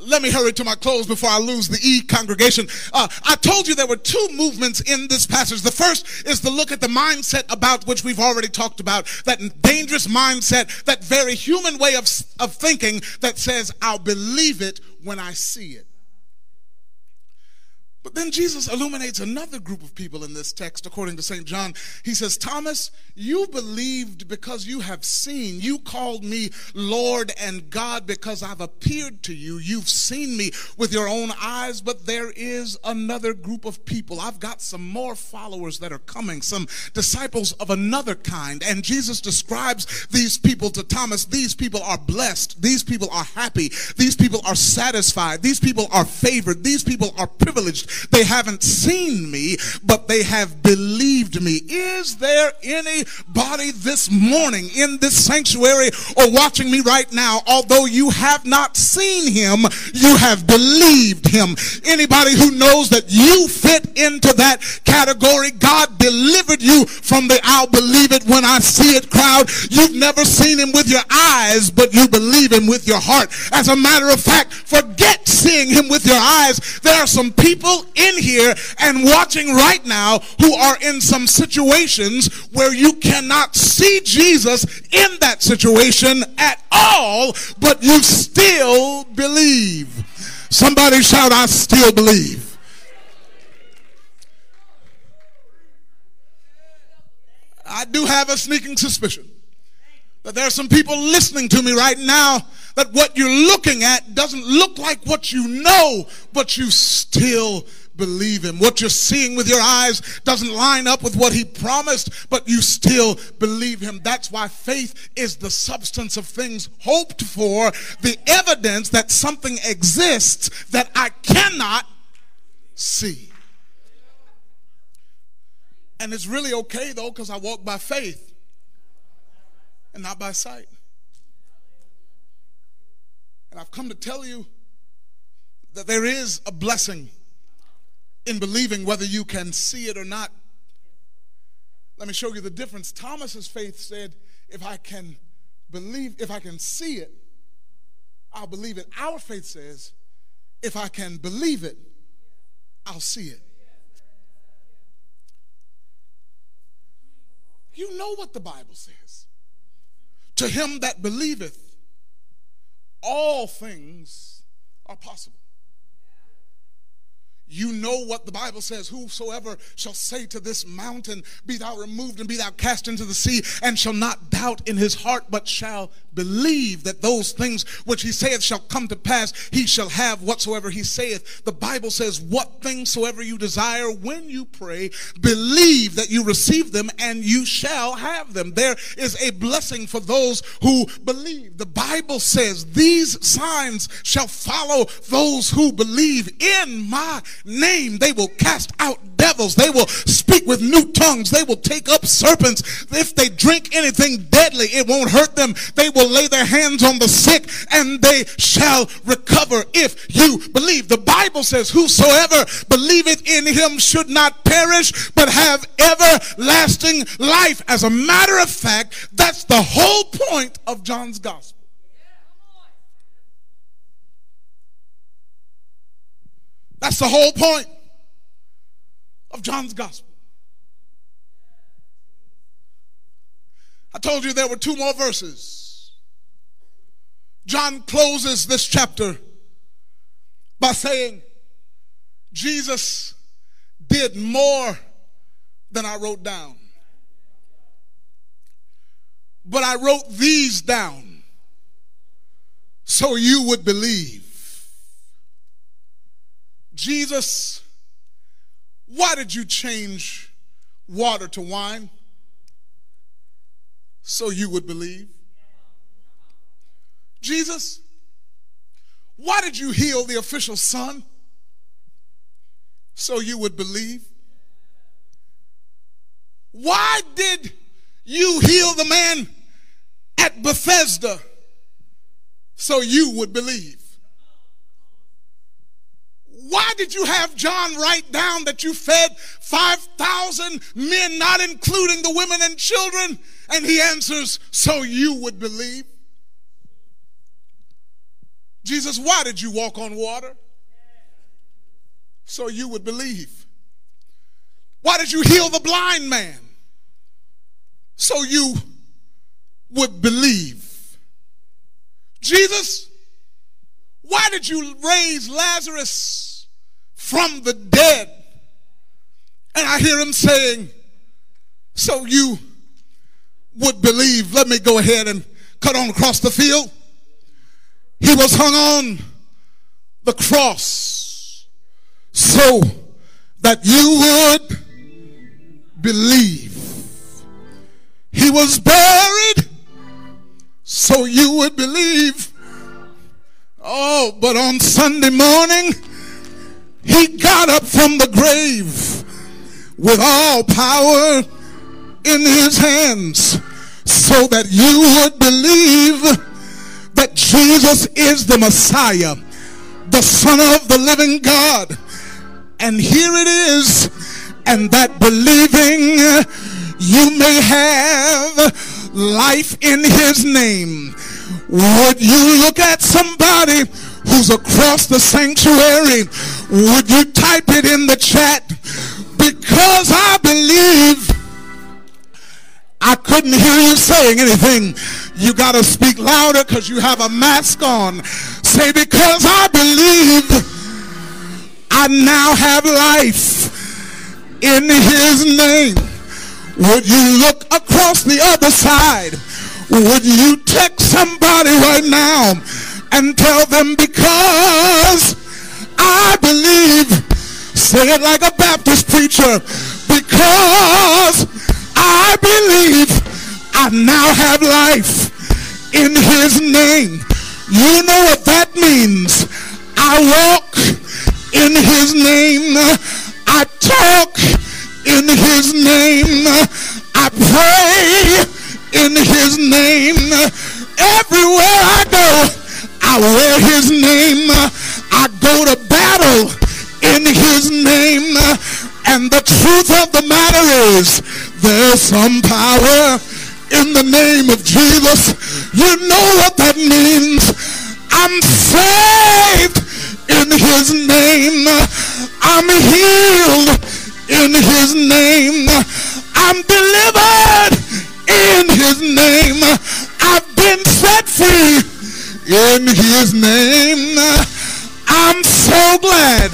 let me hurry to my close before I lose the E congregation. Uh, I told you there were two movements in this passage. The first is to look at the mindset about which we've already talked about, that dangerous mindset, that very human way of, of thinking that says, I'll believe it when I see it. But then Jesus illuminates another group of people in this text, according to St. John. He says, Thomas, you believed because you have seen. You called me Lord and God because I've appeared to you. You've seen me with your own eyes, but there is another group of people. I've got some more followers that are coming, some disciples of another kind. And Jesus describes these people to Thomas. These people are blessed. These people are happy. These people are satisfied. These people are favored. These people are privileged They haven't seen me, but they have believed me. Is there anybody this morning in this sanctuary or watching me right now, although you have not seen him, you have believed him? Anybody who knows that you fit into that category, God delivered you from the I'll believe it when I see it crowd. You've never seen him with your eyes, but you believe him with your heart. As a matter of fact, forget seeing him with your eyes. There are some people in here and watching right now who are in some situations where you cannot see Jesus in that situation at all, but you still believe. Somebody shout, I still believe. I do have a sneaking suspicion that there are some people listening to me right now that what you're looking at doesn't look like what you know, but you still believe him. What you're seeing with your eyes doesn't line up with what he promised, but you still believe him. That's why faith is the substance of things hoped for, the evidence that something exists that I cannot see. And it's really okay though, because I walk by faith and not by sight. And I've come to tell you that there is a blessing in believing whether you can see it or not. Let me show you the difference. Thomas's faith said, if I can believe, if I can see it, I'll believe it. Our faith says, if I can believe it, I'll see it. You know what the Bible says. To him that believeth, all things are possible. You know what the Bible says Whosoever shall say to this mountain, Be thou removed and be thou cast into the sea, and shall not doubt in his heart, but shall believe that those things which he saith shall come to pass, he shall have whatsoever he saith. The Bible says, What things soever you desire when you pray, believe that you receive them, and you shall have them. There is a blessing for those who believe. The Bible says, These signs shall follow those who believe in my name. They will cast out devils. They will speak with new tongues. They will take up serpents. If they drink anything deadly, it won't hurt them. They will lay their hands on the sick and they shall recover if you believe. The Bible says, Whosoever believeth in him should not perish, but have everlasting life. As a matter of fact, that's the whole point of John's gospel. That's the whole point of John's gospel. I told you there were two more verses. John closes this chapter by saying, Jesus did more than I wrote down. But I wrote these down so you would believe. Jesus, why did you change water to wine? So you would believe. Jesus, why did you heal the official's son? So you would believe. Why did you heal the man at Bethesda? So you would believe. Why did you have John write down that you fed 5,000 men, not including the women and children? And he answers, So you would believe. Jesus, why did you walk on water? So you would believe. Why did you heal the blind man? So you would believe. Jesus, why did you raise Lazarus from the dead. And I hear him saying, So you would believe. Let me go ahead and cut on across the field. He was hung on the cross so that you would believe. He was buried so you would believe. Oh, but on Sunday morning, he got up from the grave with all power in his hands so that you would believe that Jesus is the Messiah, the Son of the living God. And here it is, and that believing you may have life in his name. Would you look at somebody who's across the sanctuary? Would you type it in the chat? Because I believe I couldn't hear you saying anything. You got to speak louder because you have a mask on. Say, because I believe I now have life in his name. Would you look across the other side? Would you text somebody right now and tell them because I believe, say it like a Baptist preacher, because I believe I now have life in his name. You know what that means. I walk in his name. I talk in his name. I pray in his name. Everywhere I go, I wear his name. I go to battle in his name. And the truth of the matter is, there's some power in the name of Jesus. You know what that means. I'm saved in his name. I'm healed in his name. I'm delivered in his name. I've been set free in his name. I'm so glad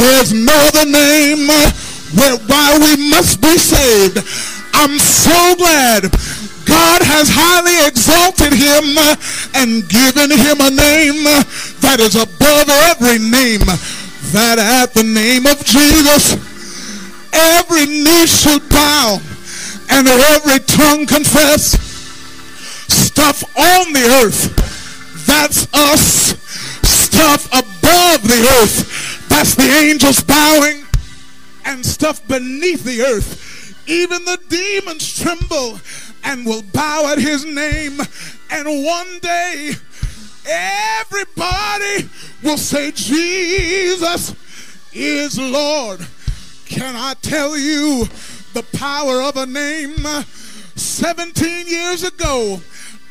there's no other name whereby we must be saved. I'm so glad God has highly exalted him and given him a name that is above every name. That at the name of Jesus, every knee should bow and every tongue confess. Stuff on the earth, that's us. Stuff above the earth, that's the angels bowing. And stuff beneath the earth, even the demons tremble and will bow at his name. And one day, everybody will say, Jesus is Lord. Can I tell you the power of a name? 17 years ago,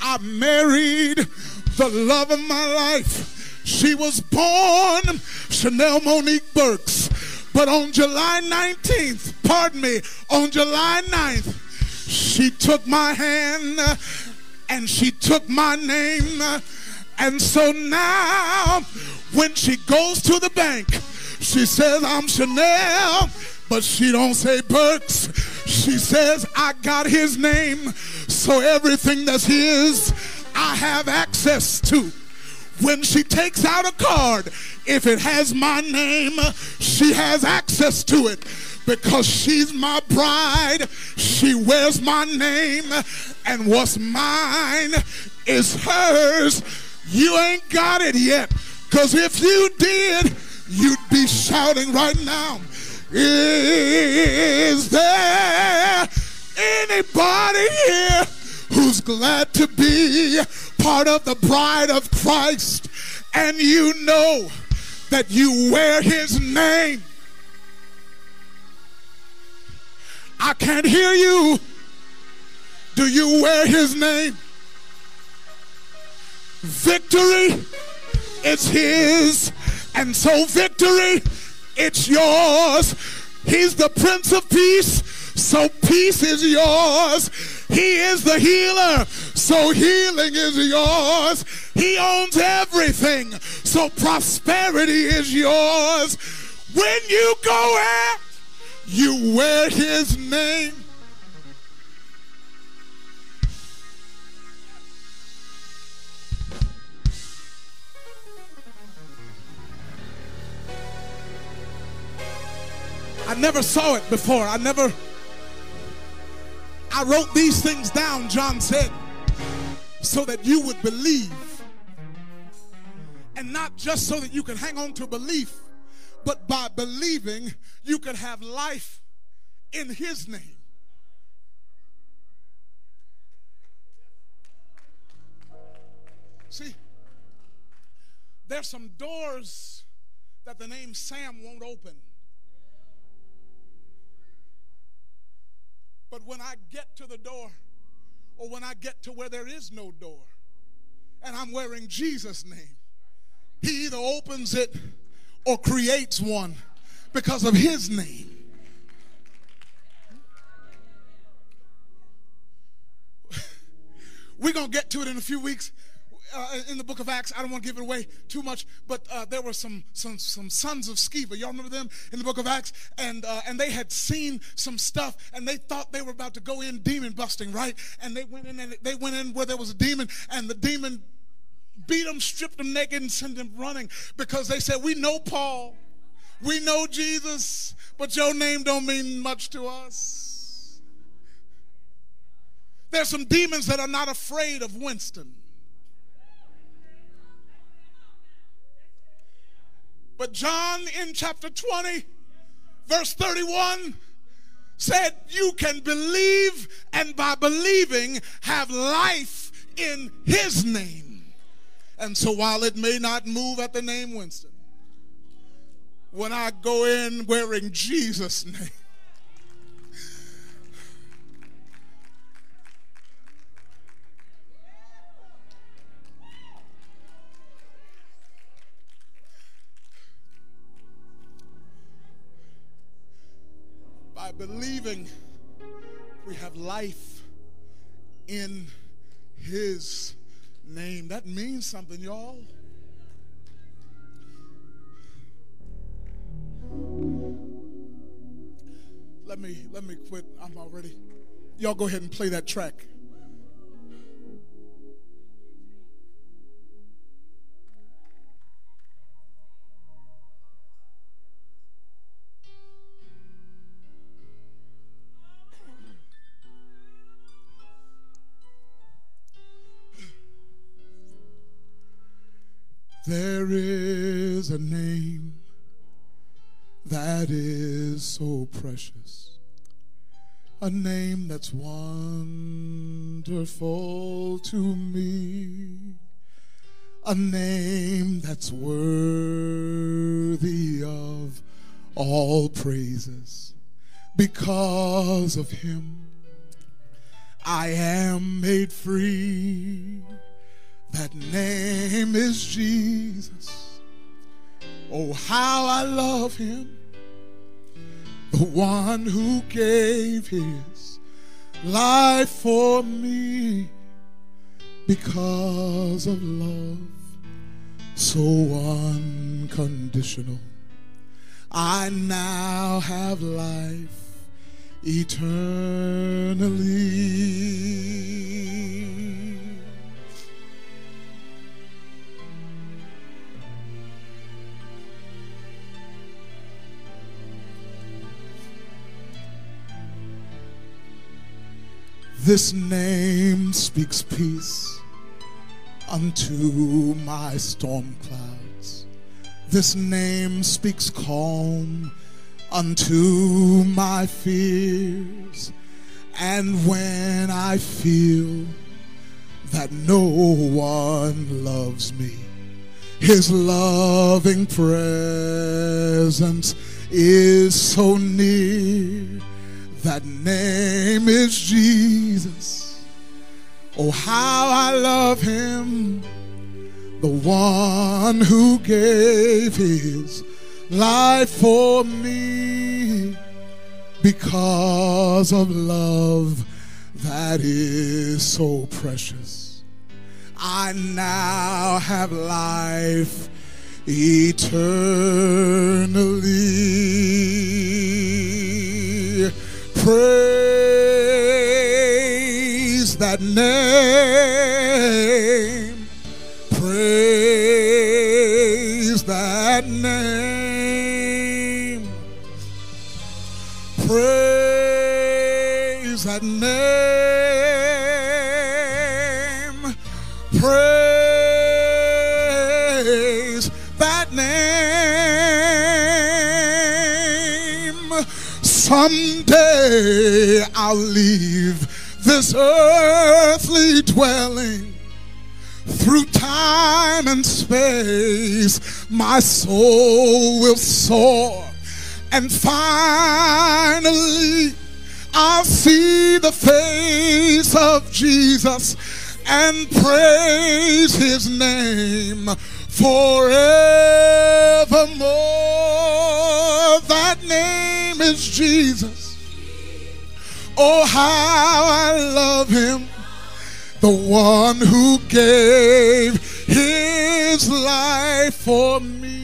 I married the love of my life. She was born Chanel Monique Burks. But on July 19th, pardon me, on July 9th, she took my hand and she took my name. And so now, when she goes to the bank, she says, I'm Chanel, but she don't say Burks. She says, I got his name, so everything that's his, I have access to. When she takes out a card, if it has my name, she has access to it because she's my bride. She wears my name, and what's mine is hers. You ain't got it yet because if you did, you'd be shouting right now. Is there anybody here who's glad to be part of the bride of Christ and you know that you wear his name? I can't hear you. Do you wear his name? Victory, is his. And so, victory, it's yours. He's the Prince of Peace, so peace is yours. He is the healer, so healing is yours. He owns everything, so prosperity is yours. When you go out, you wear his name. I never saw it before. I never. I wrote these things down, John said, so that you would believe. And not just so that you can hang on to belief, but by believing, you could have life in his name. See, there's some doors that the name Sam won't open. But when I get to the door, or when I get to where there is no door, and I'm wearing Jesus' name, he either opens it or creates one because of his name. [laughs] We're going to get to it in a few weeks. Uh, in the book of Acts, I don't want to give it away too much, but uh, there were some, some some sons of Sceva. Y'all remember them in the book of Acts, and uh, and they had seen some stuff, and they thought they were about to go in demon busting, right? And they went in, and they went in where there was a demon, and the demon beat them, stripped them naked, and sent them running because they said, "We know Paul, we know Jesus, but your name don't mean much to us." There's some demons that are not afraid of Winston. But John in chapter 20, verse 31, said, You can believe, and by believing, have life in his name. And so while it may not move at the name Winston, when I go in wearing Jesus' name, believing we have life in his name. That means something, y'all. Let me let me quit. I'm already. Y'all go ahead and play that track. There is a name that is so precious, a name that's wonderful to me, a name that's worthy of all praises. Because of him, I am made free. That name is Jesus. Oh, how I love him. The one who gave his life for me because of love so unconditional. I now have life eternally. This name speaks peace unto my storm clouds. This name speaks calm unto my fears. And when I feel that no one loves me, his loving presence is so near. That name is Jesus. Oh, how I love him. The one who gave his life for me because of love that is so precious. I now have life eternally. Praise that name. Praise that name. Praise that name. Praise that name. Someday day I'll leave this earthly dwelling. Through time and space, my soul will soar. And finally, I'll see the face of Jesus and praise his name forevermore. That name is Jesus. Oh, how I love him. The one who gave his life for me.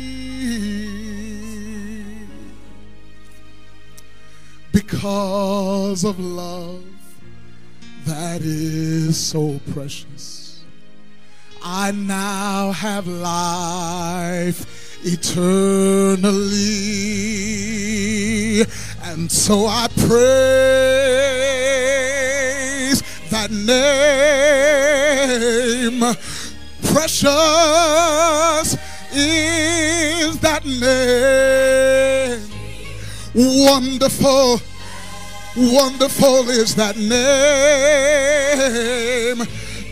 Because of love that is so precious. I now have life eternally. And so I praise that name. Precious is that name. Wonderful, wonderful is that name.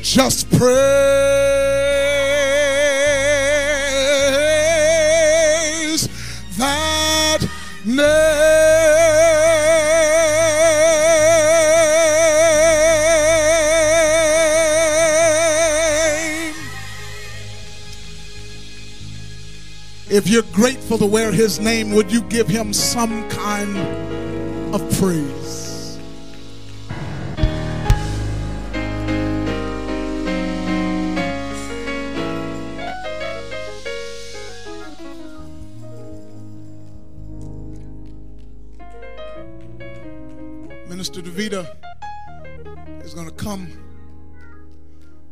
Just praise name. If you're grateful to wear his name, would you give him some kind of praise? Minister Davida is going to come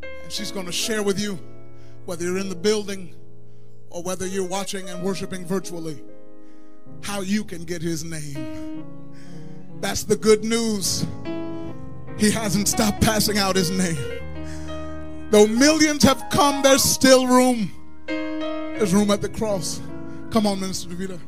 and she's going to share with you, whether you're in the building or whether you're watching and worshiping virtually, how you can get his name. That's the good news. He hasn't stopped passing out his name. Though millions have come, there's still room. There's room at the cross. Come on, Minister Davida.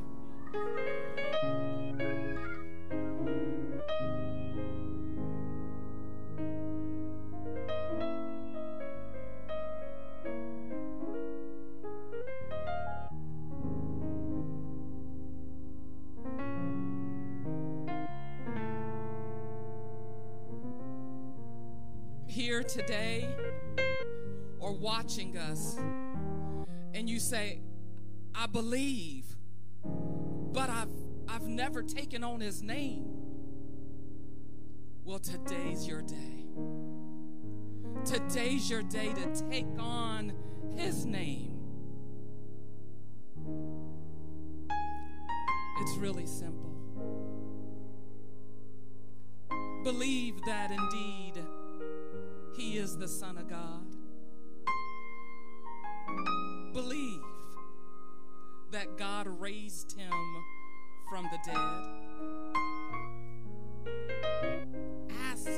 Believe, but I've, I've never taken on his name. Well, today's your day. Today's your day to take on his name. It's really simple. Believe that indeed he is the Son of God. Believe that God raised him from the dead. Ask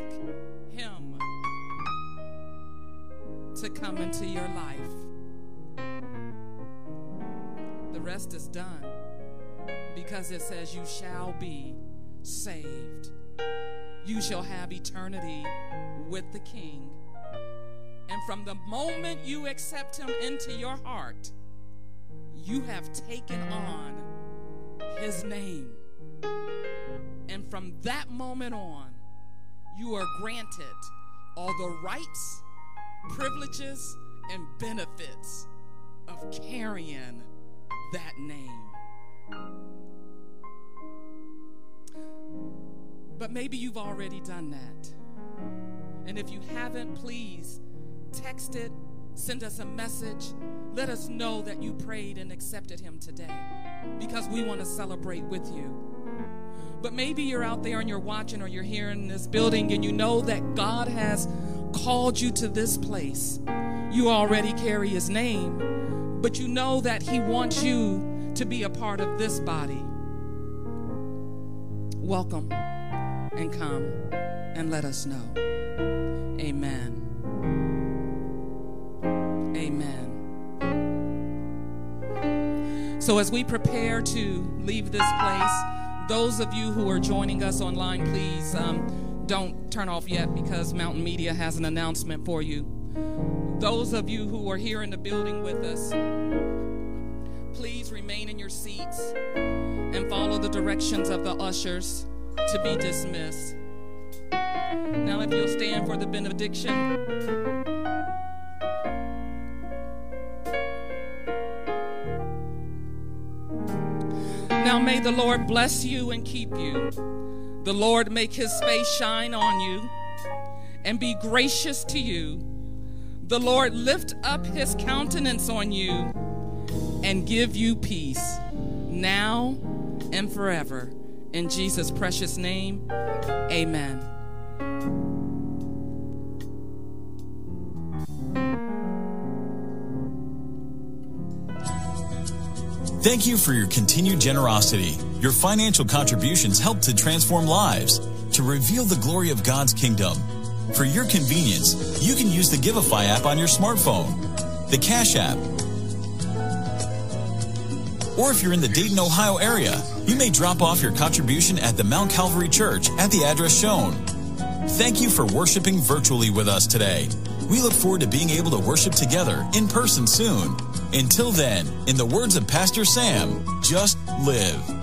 him to come into your life. The rest is done because it says, You shall be saved. You shall have eternity with the King. And from the moment you accept him into your heart, you have taken on his name. And from that moment on, you are granted all the rights, privileges, and benefits of carrying that name. But maybe you've already done that. And if you haven't, please text it, send us a message. Let us know that you prayed and accepted Him today because we want to celebrate with you. But maybe you're out there and you're watching or you're here in this building and you know that God has called you to this place. You already carry His name, but you know that He wants you to be a part of this body. Welcome and come and let us know. Amen. So, as we prepare to leave this place, Those of you who are joining us online, please um, don't turn off yet because Mountain Media has an announcement for you. Those of you who are here in the building with us, please remain in your seats and follow the directions of the ushers to be dismissed. Now, if you'll stand for the benediction. Now may the Lord bless you and keep you. The Lord make his face shine on you and be gracious to you. The Lord lift up his countenance on you and give you peace now and forever. In Jesus' precious name, amen. Thank you for your continued generosity. Your financial contributions help to transform lives, to reveal the glory of God's kingdom. For your convenience, you can use the Givelify app on your smartphone, the Cash app, or if you're in the Dayton, Ohio area, you may drop off your contribution at the Mount Calvary Church at the address shown. Thank you for worshiping virtually with us today. We look forward to being able to worship together in person soon. Until then, in the words of Pastor Sam, just live.